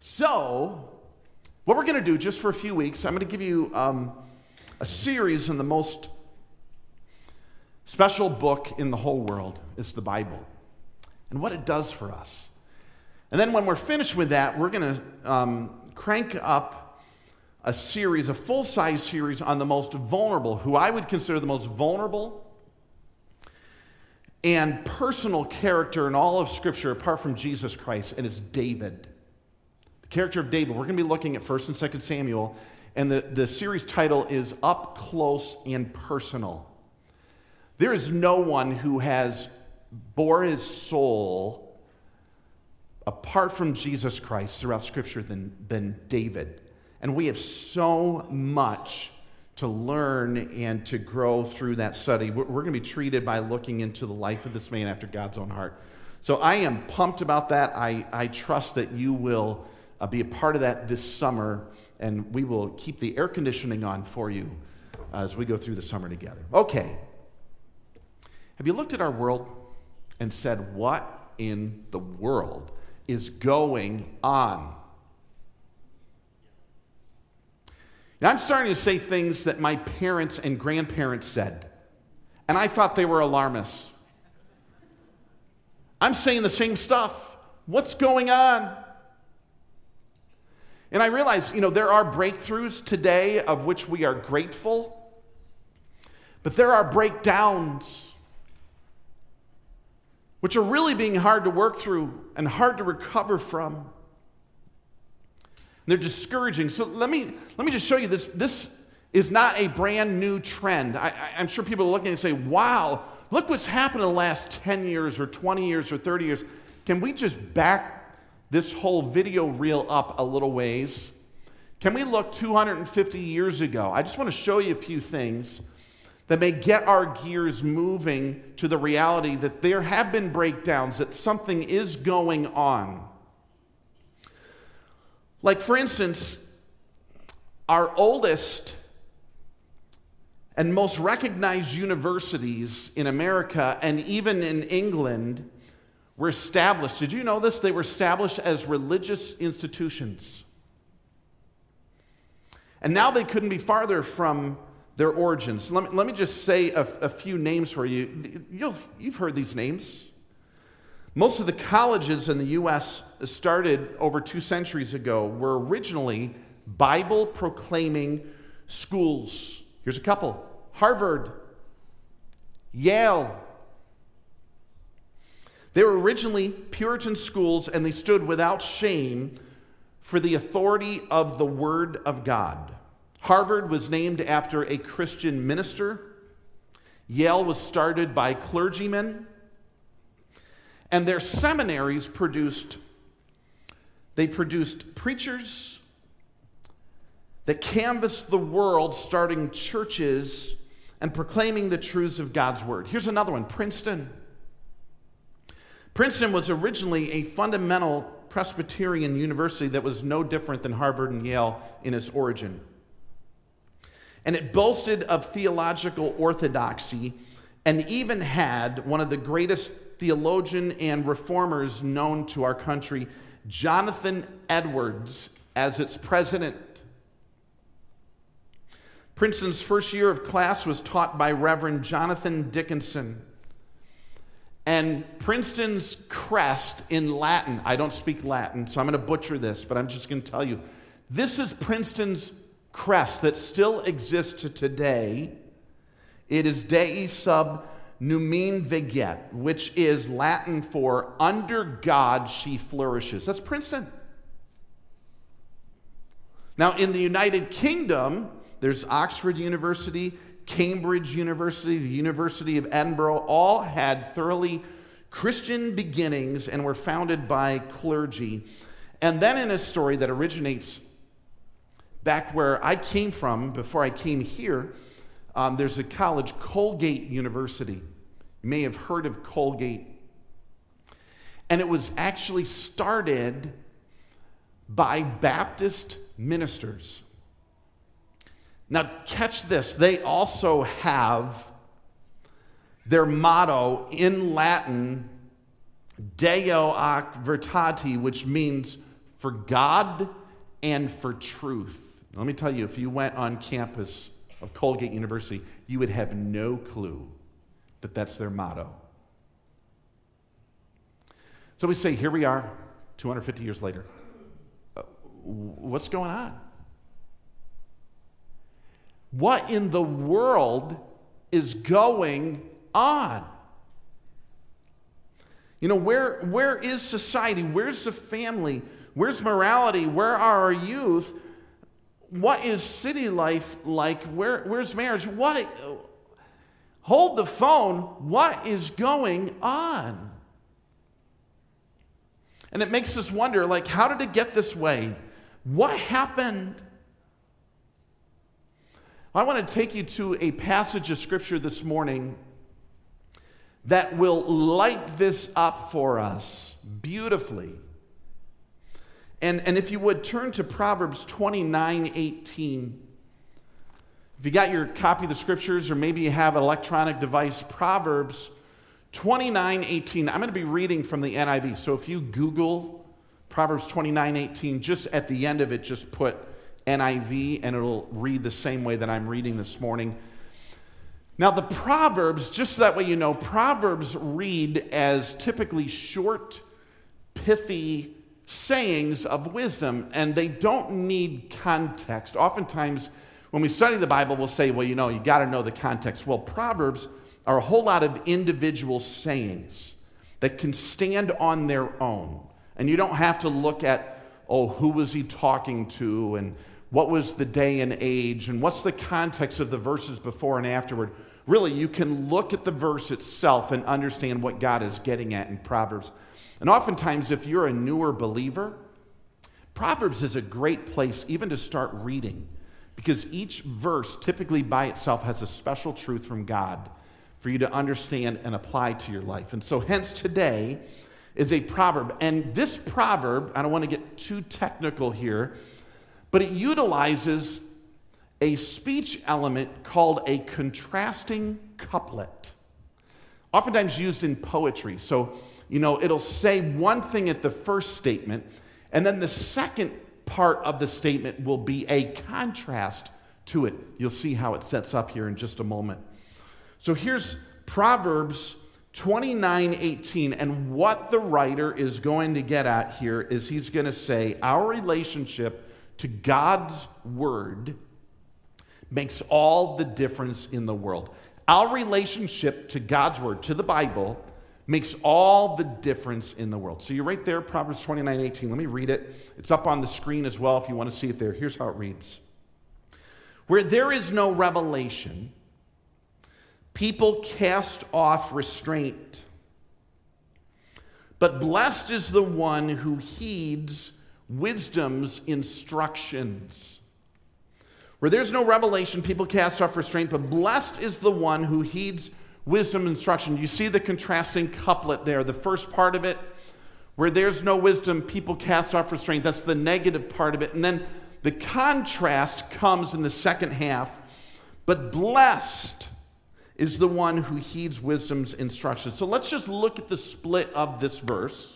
So, what we're going to do just for a few weeks, I'm going to give you um, a series on the most special book in the whole world. It's the Bible and what it does for us. And then when we're finished with that, we're going to um, crank up a series, a full size series on the most vulnerable, who I would consider the most vulnerable and personal character in all of Scripture apart from Jesus Christ, and it's David. Character of David. We're going to be looking at 1st and 2nd Samuel, and the, the series title is Up Close and Personal. There is no one who has bore his soul apart from Jesus Christ throughout Scripture than, than David. And we have so much to learn and to grow through that study. We're, we're going to be treated by looking into the life of this man after God's own heart. So I am pumped about that. I, I trust that you will uh, be a part of that this summer, and we will keep the air conditioning on for you as we go through the summer together. Okay. Have you looked at our world and said, What in the world is going on? Now, I'm starting to say things that my parents and grandparents said, and I thought they were alarmists. I'm saying the same stuff. What's going on? And I realize, you know, there are breakthroughs today of which we are grateful, but there are breakdowns which are really being hard to work through and hard to recover from. And They're discouraging. So let me, let me just show you this. This is not a brand new trend. I, am sure people are looking and say, wow, look what's happened in the last 10 years or 20 years or 30 years. Can we just back this whole video reel up a little ways? Can we look 250 years ago? I just want to show you a few things that may get our gears moving to the reality that there have been breakdowns, that something is going on. Like, for instance, our oldest and most recognized universities in America and even in England were established. Did you know this? They were established as religious institutions. And now they couldn't be farther from their origins. Let me, let me just say a, a few names for you. You've, you've heard these names. Most of the colleges in the U.S. started over two centuries ago were originally Bible proclaiming schools. Here's a couple Harvard, Yale. They were originally Puritan schools and they stood without shame for the authority of the Word of God. Harvard was named after a Christian minister. Yale was started by clergymen. And their seminaries produced they produced preachers that canvassed the world starting churches and proclaiming the truths of God's word. Here's another one, Princeton. Princeton was originally a fundamental Presbyterian university that was no different than Harvard and Yale in its origin. And it boasted of theological orthodoxy and even had one of the greatest theologian and reformers known to our country, Jonathan Edwards, as its president. Princeton's first year of class was taught by Reverend Jonathan Dickinson. And Princeton's crest in Latin, I don't speak Latin, so I'm going to butcher this, but I'm just going to tell you. This is Princeton's crest that still exists to today. It is Dei sub numine Veget, which is Latin for under God she flourishes. That's Princeton. Now, in the United Kingdom, there's Oxford University, Cambridge University, the University of Edinburgh, all had thoroughly Christian beginnings and were founded by clergy. And then, in a story that originates back where I came from before I came here, um, there's a college, Colgate University. You may have heard of Colgate. And it was actually started by Baptist ministers. Now, catch this. They also have their motto in Latin, Deo ac Vertate, which means for God and for truth. Let me tell you, if you went on campus of Colgate University, you would have no clue that that's their motto. So we say, here we are, 250 years later. Uh, what's going on? What in the world is going on? You know, where, where is society? Where's the family? Where's morality? Where are our youth? What is city life like? Where, where's marriage? What? Hold the phone. What is going on? And it makes us wonder like, how did it get this way? What happened? I want to take you to a passage of scripture this morning that will light this up for us beautifully. And, and if you would turn to Proverbs 29 18. If you got your copy of the scriptures, or maybe you have an electronic device, Proverbs 29 18. I'm going to be reading from the NIV. So if you Google Proverbs 29 18, just at the end of it, just put NIV, and it'll read the same way that I'm reading this morning. Now, the Proverbs, just so that way you know, Proverbs read as typically short, pithy sayings of wisdom, and they don't need context. Oftentimes, when we study the Bible, we'll say, well, you know, you got to know the context. Well, Proverbs are a whole lot of individual sayings that can stand on their own. And you don't have to look at, oh, who was he talking to, and what was the day and age, and what's the context of the verses before and afterward. Really, you can look at the verse itself and understand what God is getting at in Proverbs. And oftentimes, if you're a newer believer, Proverbs is a great place even to start reading because each verse, typically by itself, has a special truth from God for you to understand and apply to your life. And so, hence, today is a proverb. And this proverb, I don't want to get too technical here, but it utilizes a speech element called a contrasting couplet, oftentimes used in poetry. So, you know, it'll say one thing at the first statement, and then the second part of the statement will be a contrast to it. You'll see how it sets up here in just a moment. So here's Proverbs 29 18. And what the writer is going to get at here is he's going to say, Our relationship to God's word makes all the difference in the world. Our relationship to God's word, to the Bible, makes all the difference in the world. So you're right there, Proverbs 29 18. Let me read it. It's up on the screen as well if you want to see it there. Here's how it reads Where there is no revelation, people cast off restraint. But blessed is the one who heeds wisdom's instructions. Where there's no revelation, people cast off restraint, but blessed is the one who heeds wisdom instruction. You see the contrasting couplet there. The first part of it, where there's no wisdom, people cast off restraint. That's the negative part of it. And then the contrast comes in the second half. But blessed is the one who heeds wisdom's instruction. So let's just look at the split of this verse.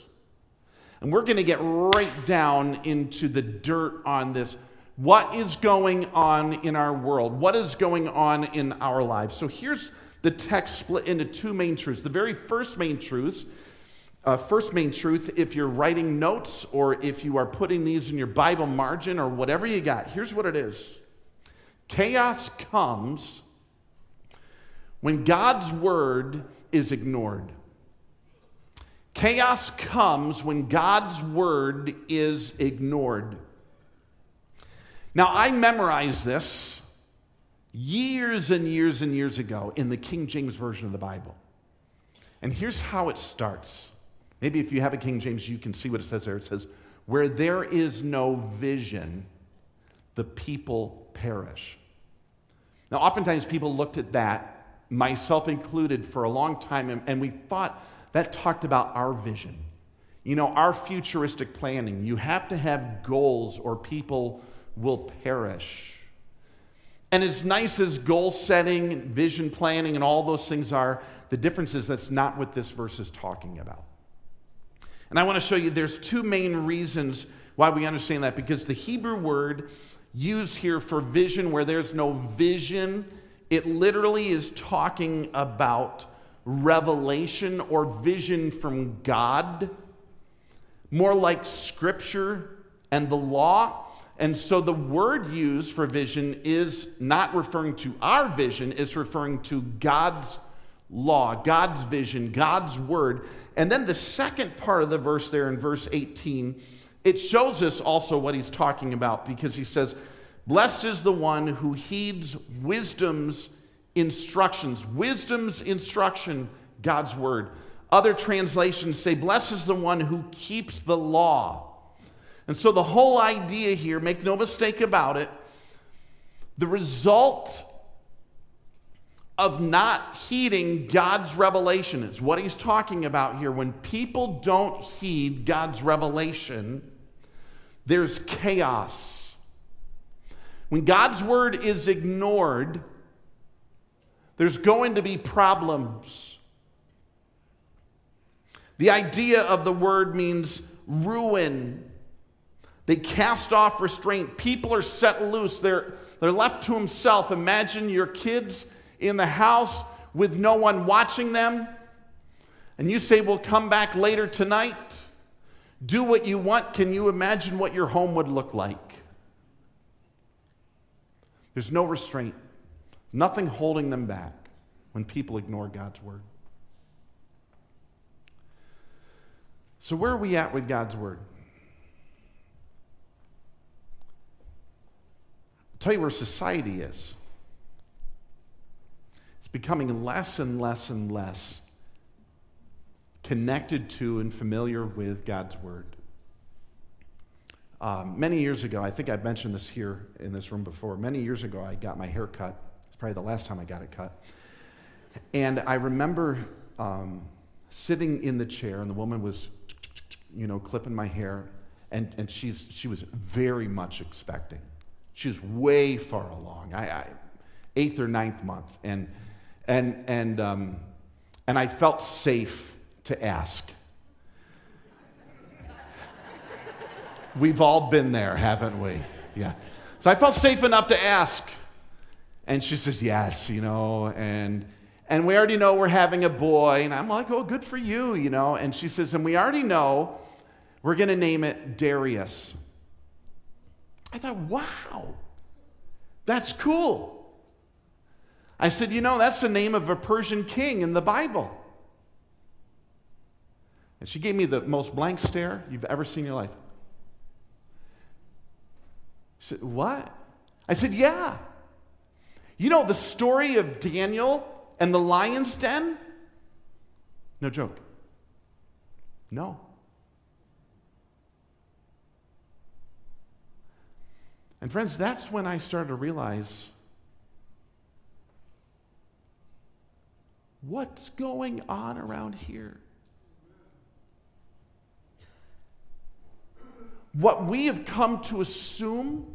And we're going to get right down into the dirt on this. What is going on in our world? What is going on in our lives? So here's the text split into two main truths. The very first main truth, uh, first main truth, if you're writing notes or if you are putting these in your Bible margin or whatever you got, here's what it is chaos comes when God's word is ignored. Chaos comes when God's word is ignored. Now, I memorized this years and years and years ago in the King James Version of the Bible. And here's how it starts. Maybe if you have a King James, you can see what it says there. It says, Where there is no vision, the people perish. Now, oftentimes people looked at that, myself included, for a long time, and we thought that talked about our vision. You know, our futuristic planning. You have to have goals or people will perish. And as nice as goal setting, vision planning, and all those things are, the difference is that's not what this verse is talking about. And I want to show you there's two main reasons why we understand that because the Hebrew word used here for vision, where there's no vision, it literally is talking about revelation or vision from God, more like scripture and the law. And so the word used for vision is not referring to our vision, it's referring to God's law, God's vision, God's word. And then the second part of the verse there in verse 18, it shows us also what he's talking about because he says, Blessed is the one who heeds wisdom's instructions. Wisdom's instruction, God's word. Other translations say, Blessed is the one who keeps the law. And so the whole idea here, make no mistake about it, the result of not heeding God's revelation is what he's talking about here. When people don't heed God's revelation, there's chaos. When God's word is ignored, there's going to be problems. The idea of the word means ruin. They cast off restraint. People are set loose. They're, they're left to himself. Imagine your kids in the house with no one watching them. And you say, We'll come back later tonight. Do what you want. Can you imagine what your home would look like? There's no restraint, nothing holding them back when people ignore God's word. So, where are we at with God's word? I'll tell you where society is. It's becoming less and less and less connected to and familiar with God's word. Um, many years ago, I think I've mentioned this here in this room before. Many years ago, I got my hair cut. Probably the last time I got it cut. And I remember um, sitting in the chair, and the woman was, you know, clipping my hair, and, and she's, she was very much expecting. She was way far along, I, I eighth or ninth month, and, and, and, um, and I felt safe to ask. We've all been there, haven't we? Yeah. So I felt safe enough to ask. And she says, Yes, you know, and and we already know we're having a boy. And I'm like, Oh, good for you, you know. And she says, And we already know we're going to name it Darius. I thought, Wow, that's cool. I said, You know, that's the name of a Persian king in the Bible. And she gave me the most blank stare you've ever seen in your life. She said, What? I said, Yeah. You know the story of Daniel and the lion's den? No joke. No. And friends, that's when I started to realize what's going on around here. What we have come to assume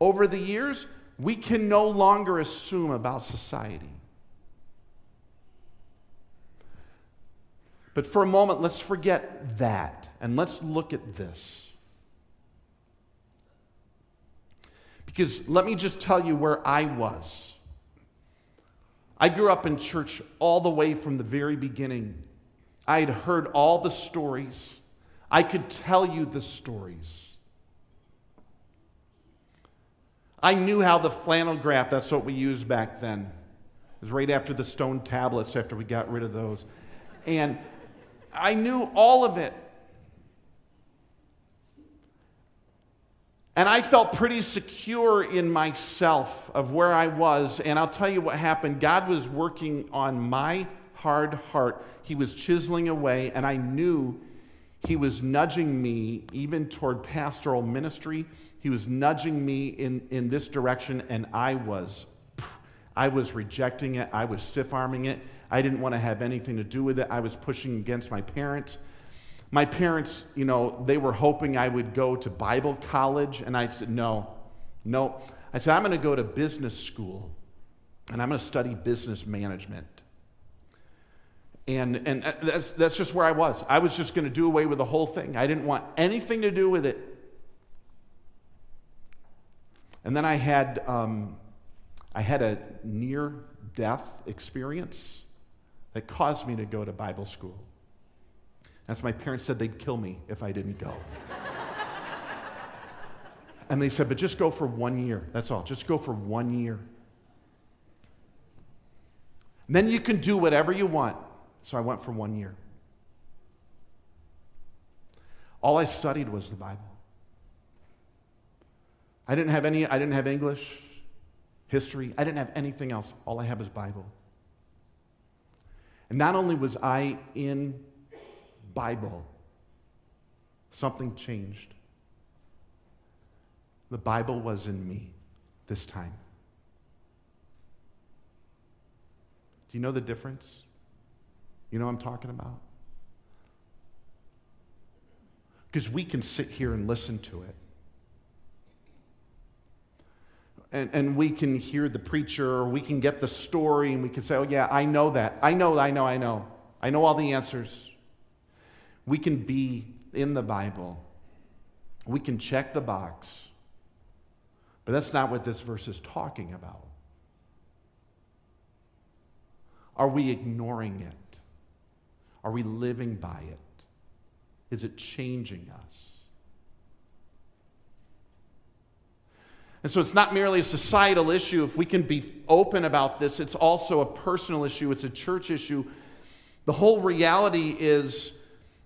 over the years, we can no longer assume about society. But for a moment, let's forget that and let's look at this. Because let me just tell you where I was. I grew up in church all the way from the very beginning. I had heard all the stories. I could tell you the stories. I knew how the flannel graph, that's what we used back then. It was right after the stone tablets, after we got rid of those. And I knew all of it. And I felt pretty secure in myself of where I was. And I'll tell you what happened God was working on my hard heart. He was chiseling away, and I knew He was nudging me even toward pastoral ministry. He was nudging me in, in this direction, and I was, I was rejecting it. I was stiff arming it. I didn't want to have anything to do with it. I was pushing against my parents. My parents, you know, they were hoping I would go to Bible college, and I said, no, no. I said, I'm going to go to business school, and I'm going to study business management. And, and uh, that's, that's just where I was. I was just going to do away with the whole thing. I didn't want anything to do with it. And then I had, um, I had a near death experience that caused me to go to Bible school. That's my parents said they'd kill me if I didn't go. and they said, but just go for one year. That's all. Just go for one year. And then you can do whatever you want. So I went for one year. All I studied was the Bible. I didn't have any, I didn't have English, history, I didn't have anything else. All I had was Bible. And not only was I in Bible, something changed. The Bible was in me this time. Do you know the difference? You know what I'm talking about? Because we can sit here and listen to it. And, and we can hear the preacher, or we can get the story, and we can say, Oh, yeah, I know that. I know, I know, I know. I know all the answers. We can be in the Bible, we can check the box. But that's not what this verse is talking about. Are we ignoring it? Are we living by it? Is it changing us? And so it's not merely a societal issue. If we can be open about this, it's also a personal issue, it's a church issue. The whole reality is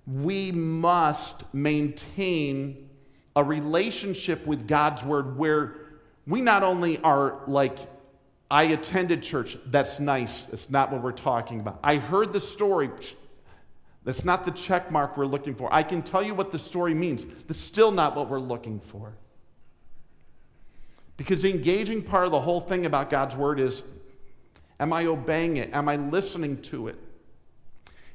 we must maintain a relationship with God's word where we not only are like, I attended church, that's nice, that's not what we're talking about. I heard the story, that's not the check mark we're looking for. I can tell you what the story means. That's still not what we're looking for. Because the engaging part of the whole thing about God's word is am I obeying it? Am I listening to it?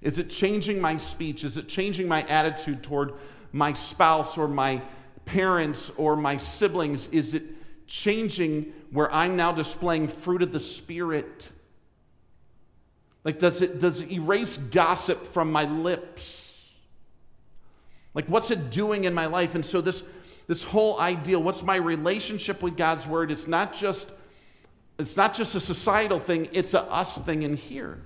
Is it changing my speech? Is it changing my attitude toward my spouse or my parents or my siblings? Is it changing where I'm now displaying fruit of the Spirit? Like, does it, does it erase gossip from my lips? Like, what's it doing in my life? And so, this, this whole ideal, what's my relationship with God's word? It's not just, it's not just a societal thing, it's a us thing in here.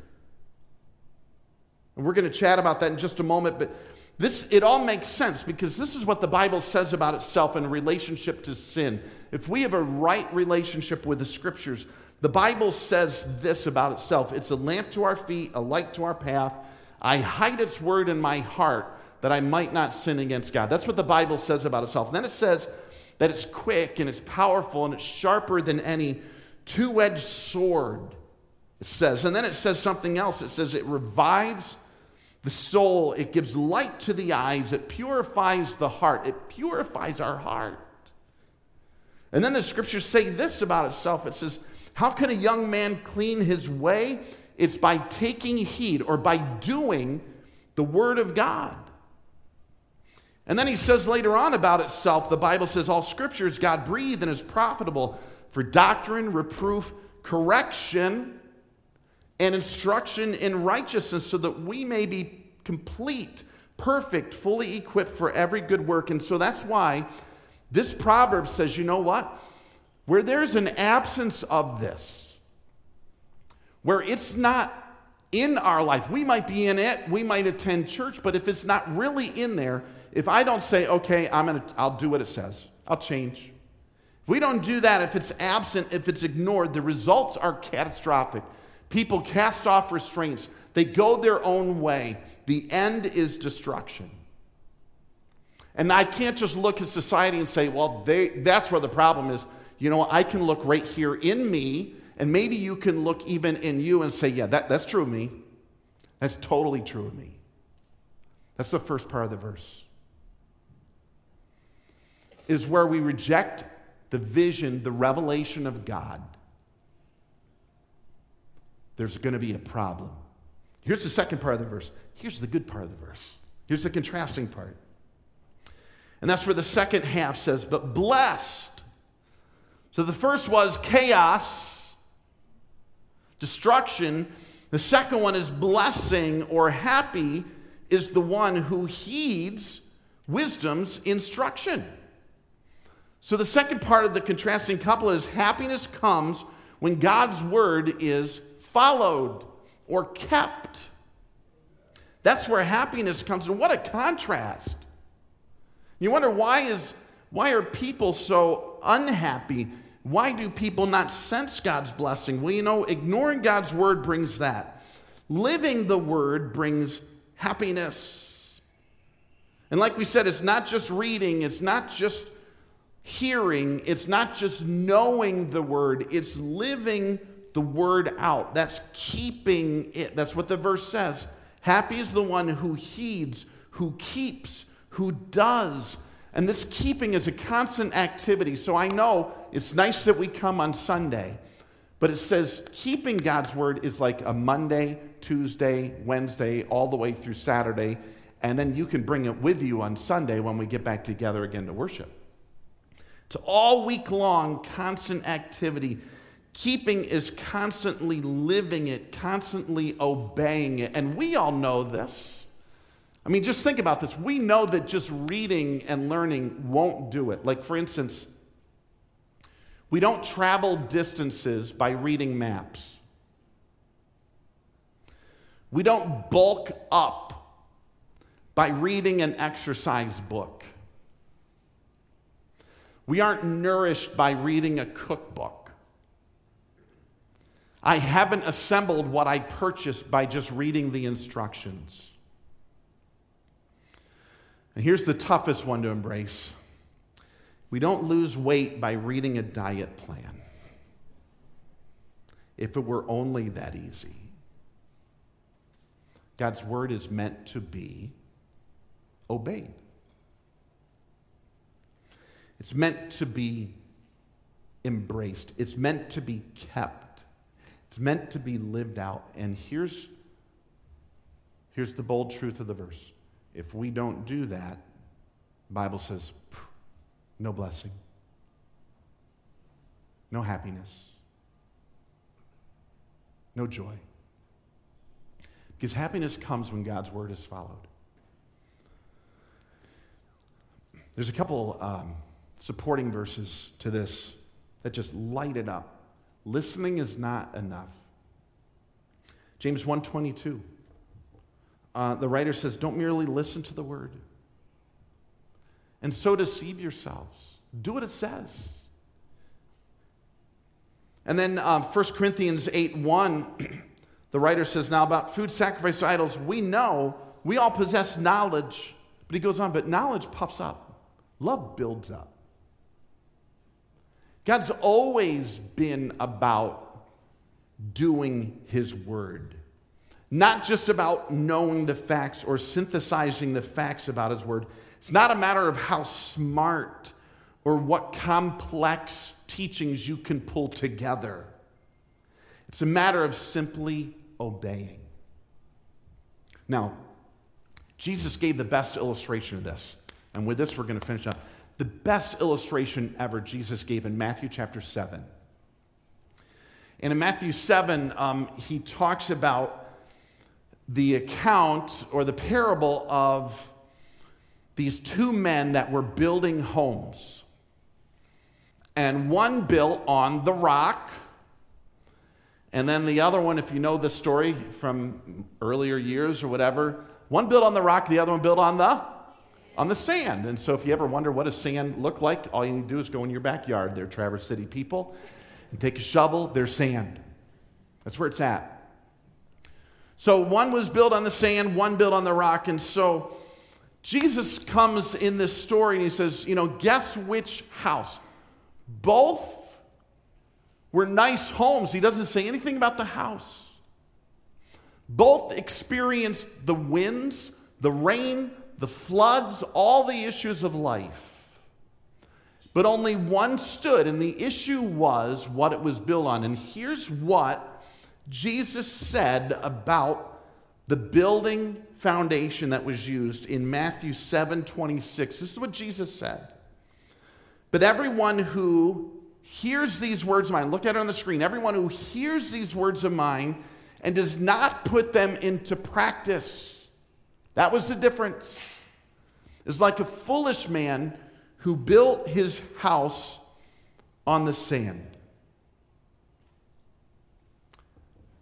And we're going to chat about that in just a moment, but this it all makes sense because this is what the Bible says about itself in relationship to sin. If we have a right relationship with the scriptures, the Bible says this about itself it's a lamp to our feet, a light to our path. I hide its word in my heart that I might not sin against God. That's what the Bible says about itself. And then it says that it's quick and it's powerful and it's sharper than any two edged sword, it says. And then it says something else it says it revives the soul, it gives light to the eyes, it purifies the heart, it purifies our heart. And then the scriptures say this about itself it says, how can a young man clean his way? It's by taking heed or by doing the Word of God. And then he says later on about itself, the Bible says all scripture is God breathed and is profitable for doctrine, reproof, correction, and instruction in righteousness, so that we may be complete, perfect, fully equipped for every good work. And so that's why this proverb says, you know what? where there's an absence of this, where it's not in our life, we might be in it, we might attend church, but if it's not really in there, if I don't say, okay, I'm gonna, I'll do what it says, I'll change. If we don't do that, if it's absent, if it's ignored, the results are catastrophic. People cast off restraints, they go their own way. The end is destruction. And I can't just look at society and say, well, they, that's where the problem is you know, I can look right here in me, and maybe you can look even in you and say, yeah, that, that's true of me. That's totally true of me. That's the first part of the verse. Is where we reject the vision, the revelation of God. There's going to be a problem. Here's the second part of the verse. Here's the good part of the verse. Here's the contrasting part. And that's where the second half says, But blessed so the first was chaos, destruction. The second one is blessing or happy is the one who heeds wisdom's instruction. So the second part of the contrasting couple is happiness comes when God's word is followed or kept. That's where happiness comes and what a contrast. You wonder why is why are people so unhappy? Why do people not sense God's blessing? Well, you know, ignoring God's word brings that. Living the word brings happiness. And like we said, it's not just reading, it's not just hearing, it's not just knowing the word, it's living the word out. That's keeping it. That's what the verse says. Happy is the one who heeds, who keeps, who does. And this keeping is a constant activity. So I know it's nice that we come on Sunday, but it says keeping God's word is like a Monday, Tuesday, Wednesday, all the way through Saturday. And then you can bring it with you on Sunday when we get back together again to worship. It's all week long, constant activity. Keeping is constantly living it, constantly obeying it. And we all know this. I mean, just think about this. We know that just reading and learning won't do it. Like, for instance, we don't travel distances by reading maps. We don't bulk up by reading an exercise book. We aren't nourished by reading a cookbook. I haven't assembled what I purchased by just reading the instructions. And here's the toughest one to embrace we don't lose weight by reading a diet plan. If it were only that easy. God's word is meant to be obeyed. It's meant to be embraced. It's meant to be kept. It's meant to be lived out. And here's, here's the bold truth of the verse. If we don't do that, Bible says, no blessing, no happiness, no joy. Because happiness comes when God's word is followed. There's a couple um, supporting verses to this that just light it up. Listening is not enough. James 122. Uh, the writer says, Don't merely listen to the word and so deceive yourselves. Do what it says. And then um, 1 Corinthians 8 1 The writer says, Now about food sacrificed to idols, we know, we all possess knowledge. But he goes on, but knowledge puffs up, love builds up. God's always been about doing his word, not just about knowing the facts or synthesizing the facts about his word. It's not a matter of how smart or what complex teachings you can pull together. It's a matter of simply obeying. Now, Jesus gave the best illustration of this. And with this, we're going to finish up. The best illustration ever Jesus gave in Matthew chapter 7. And in Matthew 7, um, he talks about the account or the parable of these two men that were building homes. And one built on the rock and then the other one, if you know the story from earlier years or whatever, one built on the rock, the other one built on the on the sand. And so if you ever wonder what does sand look like, all you need to do is go in your backyard. They're Traverse City people and take a shovel, there's sand. That's where it's at. So one was built on the sand, one built on the rock. And so Jesus comes in this story and he says, you know, guess which house? Both were nice homes. He doesn't say anything about the house. Both experienced the winds, the rain, the floods, all the issues of life. But only one stood, and the issue was what it was built on. And here's what Jesus said about the building foundation that was used in Matthew 7 26. This is what Jesus said. But everyone who hears these words of mine, look at it on the screen. Everyone who hears these words of mine and does not put them into practice. That was the difference. It's like a foolish man who built his house on the sand.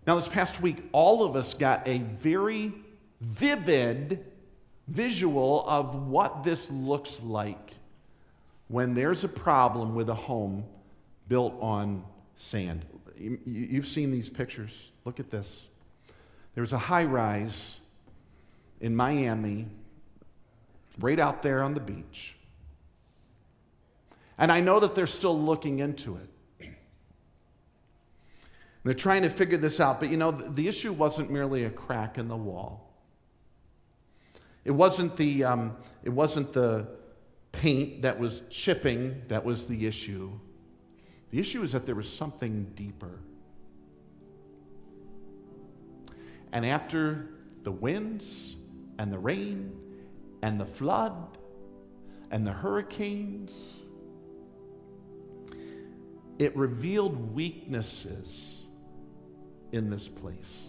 Now, this past week, all of us got a very vivid visual of what this looks like when there's a problem with a home built on sand. You've seen these pictures. Look at this. There was a high rise in Miami, right out there on the beach. And I know that they're still looking into it. They're trying to figure this out, but you know, the issue wasn't merely a crack in the wall. It wasn't the, um, it wasn't the paint that was chipping that was the issue. The issue is that there was something deeper. And after the winds and the rain and the flood and the hurricanes, it revealed weaknesses in this place.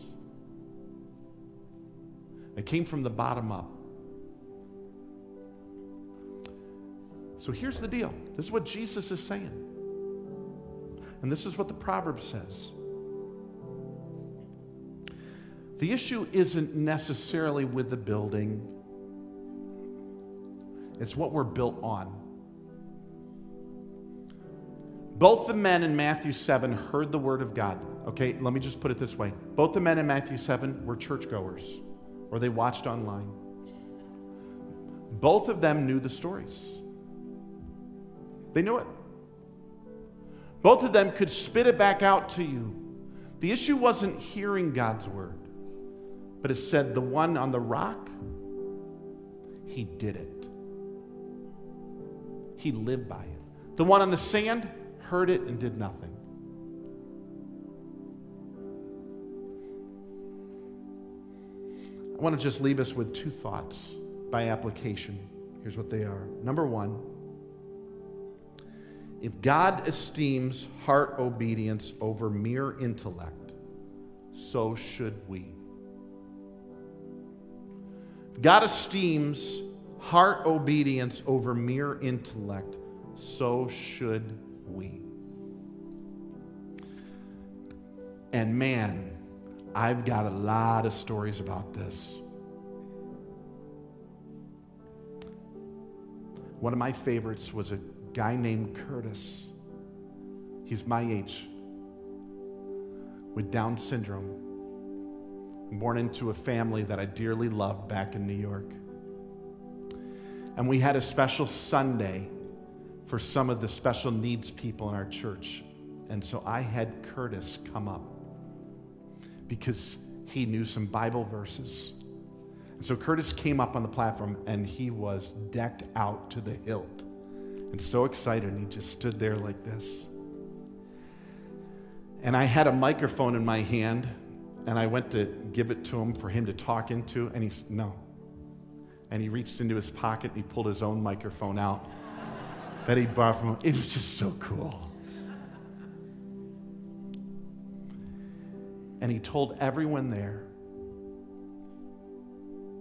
It came from the bottom up. So here's the deal this is what Jesus is saying. And this is what the proverb says. The issue isn't necessarily with the building, it's what we're built on. Both the men in Matthew 7 heard the word of God. Okay, let me just put it this way. Both the men in Matthew 7 were churchgoers, or they watched online. Both of them knew the stories. They knew it. Both of them could spit it back out to you. The issue wasn't hearing God's word, but it said the one on the rock, he did it. He lived by it. The one on the sand heard it and did nothing. I want to just leave us with two thoughts by application. Here's what they are. Number one, if God esteems heart obedience over mere intellect, so should we. God esteems heart obedience over mere intellect, so should we. And man, I've got a lot of stories about this. One of my favorites was a guy named Curtis. He's my age, with Down syndrome, born into a family that I dearly loved back in New York. And we had a special Sunday for some of the special needs people in our church. And so I had Curtis come up because he knew some Bible verses. And so Curtis came up on the platform and he was decked out to the hilt and so excited. And he just stood there like this. And I had a microphone in my hand, and I went to give it to him for him to talk into, and he said, no. And he reached into his pocket and he pulled his own microphone out that he bought from him. It was just so cool. And he told everyone there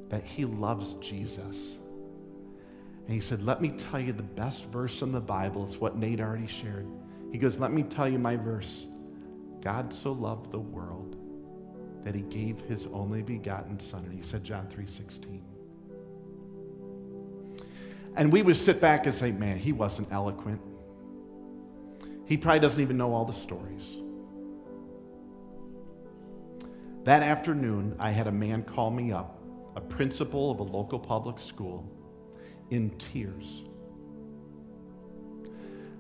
that he loves Jesus. And he said, Let me tell you the best verse in the Bible. It's what Nate already shared. He goes, Let me tell you my verse. God so loved the world that he gave his only begotten son. And he said John 3:16. And we would sit back and say, man, he wasn't eloquent. He probably doesn't even know all the stories. That afternoon, I had a man call me up, a principal of a local public school in tears.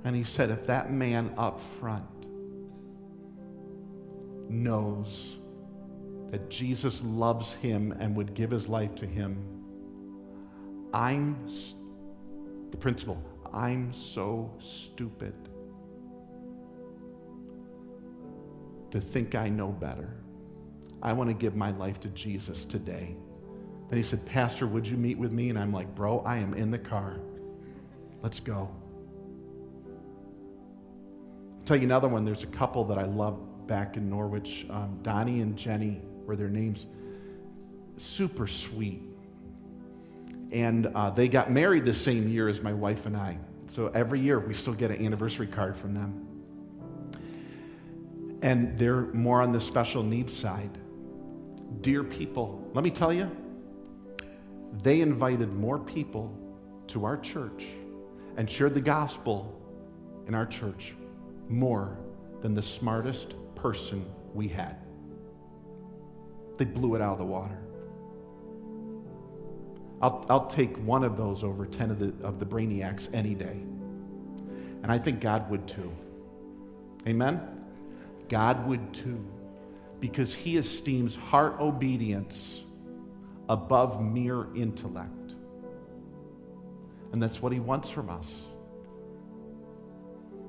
And he said, if that man up front knows that Jesus loves him and would give his life to him, I'm the principal, I'm so stupid to think I know better. I want to give my life to Jesus today. Then he said, Pastor, would you meet with me? And I'm like, Bro, I am in the car. Let's go. I'll tell you another one. There's a couple that I love back in Norwich. Um, Donnie and Jenny were their names. Super sweet. And uh, they got married the same year as my wife and I. So every year we still get an anniversary card from them. And they're more on the special needs side. Dear people, let me tell you, they invited more people to our church and shared the gospel in our church more than the smartest person we had. They blew it out of the water. I'll, I'll take one of those over 10 of the, of the brainiacs any day. And I think God would too. Amen? God would too. Because he esteems heart obedience above mere intellect. And that's what he wants from us,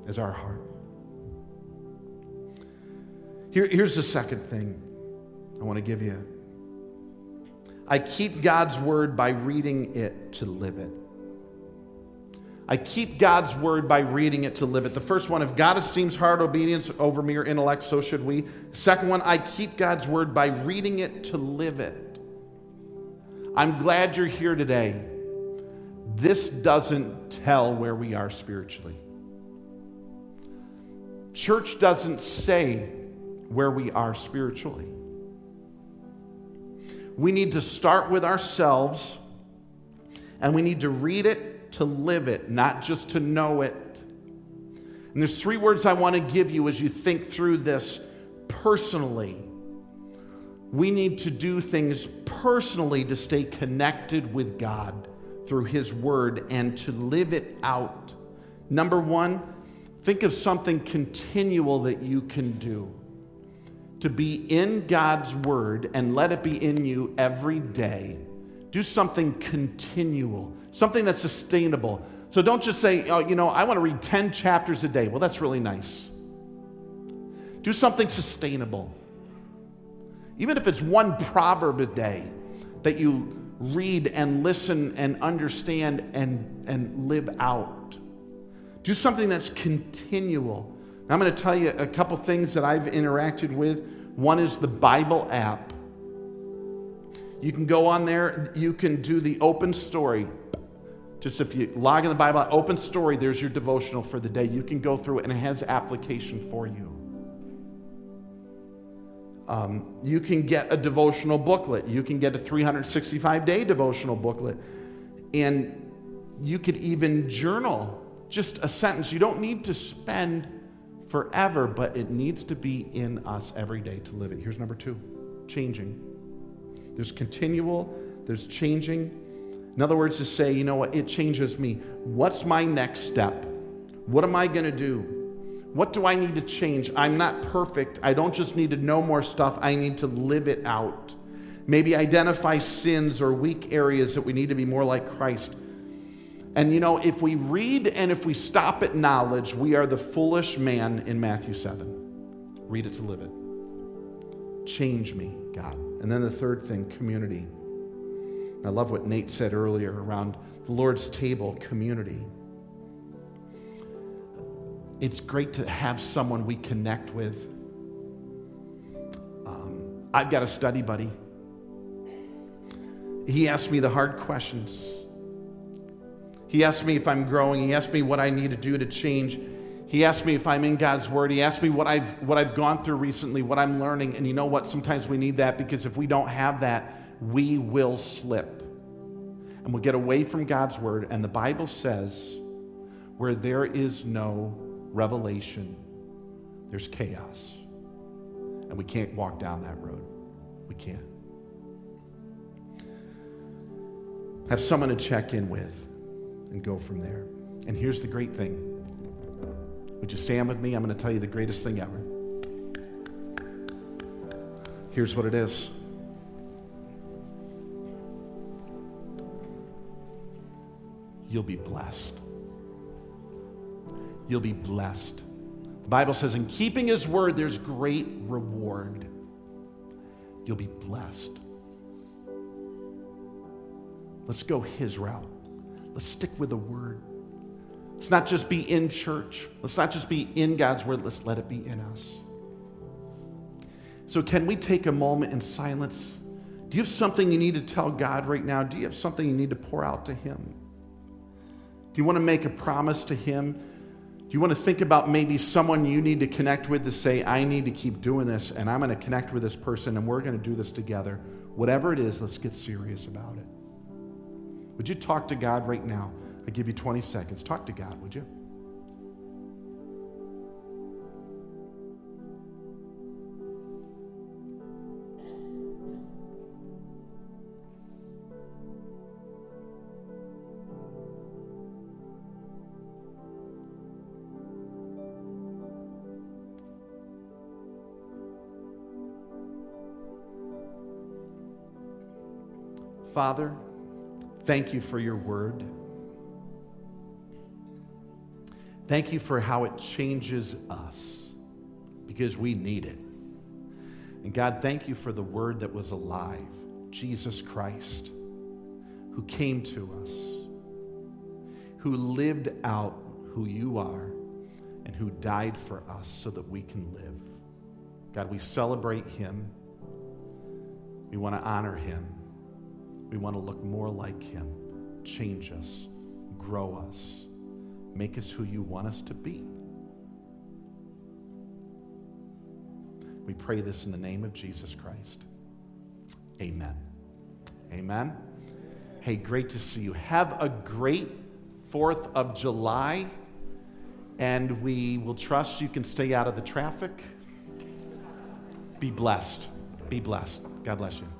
is our heart. Here, here's the second thing I want to give you I keep God's word by reading it to live it. I keep God's word by reading it to live it. The first one, if God esteems hard obedience over mere intellect, so should we. Second one, I keep God's word by reading it to live it. I'm glad you're here today. This doesn't tell where we are spiritually. Church doesn't say where we are spiritually. We need to start with ourselves and we need to read it to live it, not just to know it. And there's three words I want to give you as you think through this personally. We need to do things personally to stay connected with God through His Word and to live it out. Number one, think of something continual that you can do to be in God's word and let it be in you every day. Do something continual, something that's sustainable. So don't just say, oh, you know, I want to read 10 chapters a day. Well, that's really nice. Do something sustainable. Even if it's one proverb a day that you read and listen and understand and, and live out. Do something that's continual. I'm going to tell you a couple things that I've interacted with. One is the Bible app. You can go on there, you can do the open story. Just if you log in the Bible, open story, there's your devotional for the day. You can go through it and it has application for you. Um, you can get a devotional booklet. You can get a 365 day devotional booklet. And you could even journal just a sentence. You don't need to spend forever, but it needs to be in us every day to live it. Here's number two changing. There's continual, there's changing. In other words, to say, you know what, it changes me. What's my next step? What am I going to do? What do I need to change? I'm not perfect. I don't just need to know more stuff, I need to live it out. Maybe identify sins or weak areas that we need to be more like Christ. And you know, if we read and if we stop at knowledge, we are the foolish man in Matthew 7. Read it to live it. Change me, God. And then the third thing, community. I love what Nate said earlier around the Lord's table, community. It's great to have someone we connect with. Um, I've got a study buddy. He asked me the hard questions. He asked me if I'm growing. He asked me what I need to do to change. He asked me if I'm in God's Word. He asked me what I've, what I've gone through recently, what I'm learning. And you know what? Sometimes we need that because if we don't have that, we will slip. And we'll get away from God's Word. And the Bible says, where there is no revelation, there's chaos. And we can't walk down that road. We can't. Have someone to check in with and go from there. And here's the great thing. Would you stand with me? I'm going to tell you the greatest thing ever. Here's what it is. You'll be blessed. You'll be blessed. The Bible says, in keeping His word, there's great reward. You'll be blessed. Let's go His route. Let's stick with the word. Let's not just be in church. Let's not just be in God's word. Let's let it be in us. So, can we take a moment in silence? Do you have something you need to tell God right now? Do you have something you need to pour out to Him? Do you want to make a promise to Him? Do you want to think about maybe someone you need to connect with to say, I need to keep doing this, and I'm going to connect with this person, and we're going to do this together? Whatever it is, let's get serious about it. Would you talk to God right now? I give you 20 seconds. Talk to God, would you? Father, thank you for your word. Thank you for how it changes us because we need it. And God, thank you for the word that was alive, Jesus Christ, who came to us, who lived out who you are, and who died for us so that we can live. God, we celebrate him. We want to honor him. We want to look more like Him. Change us, grow us, make us who you want us to be. We pray this in the name of Jesus Christ. Amen. Amen. Hey, great to see you. Have a great 4th of July, and we will trust you can stay out of the traffic. Be blessed. Be blessed. God bless you.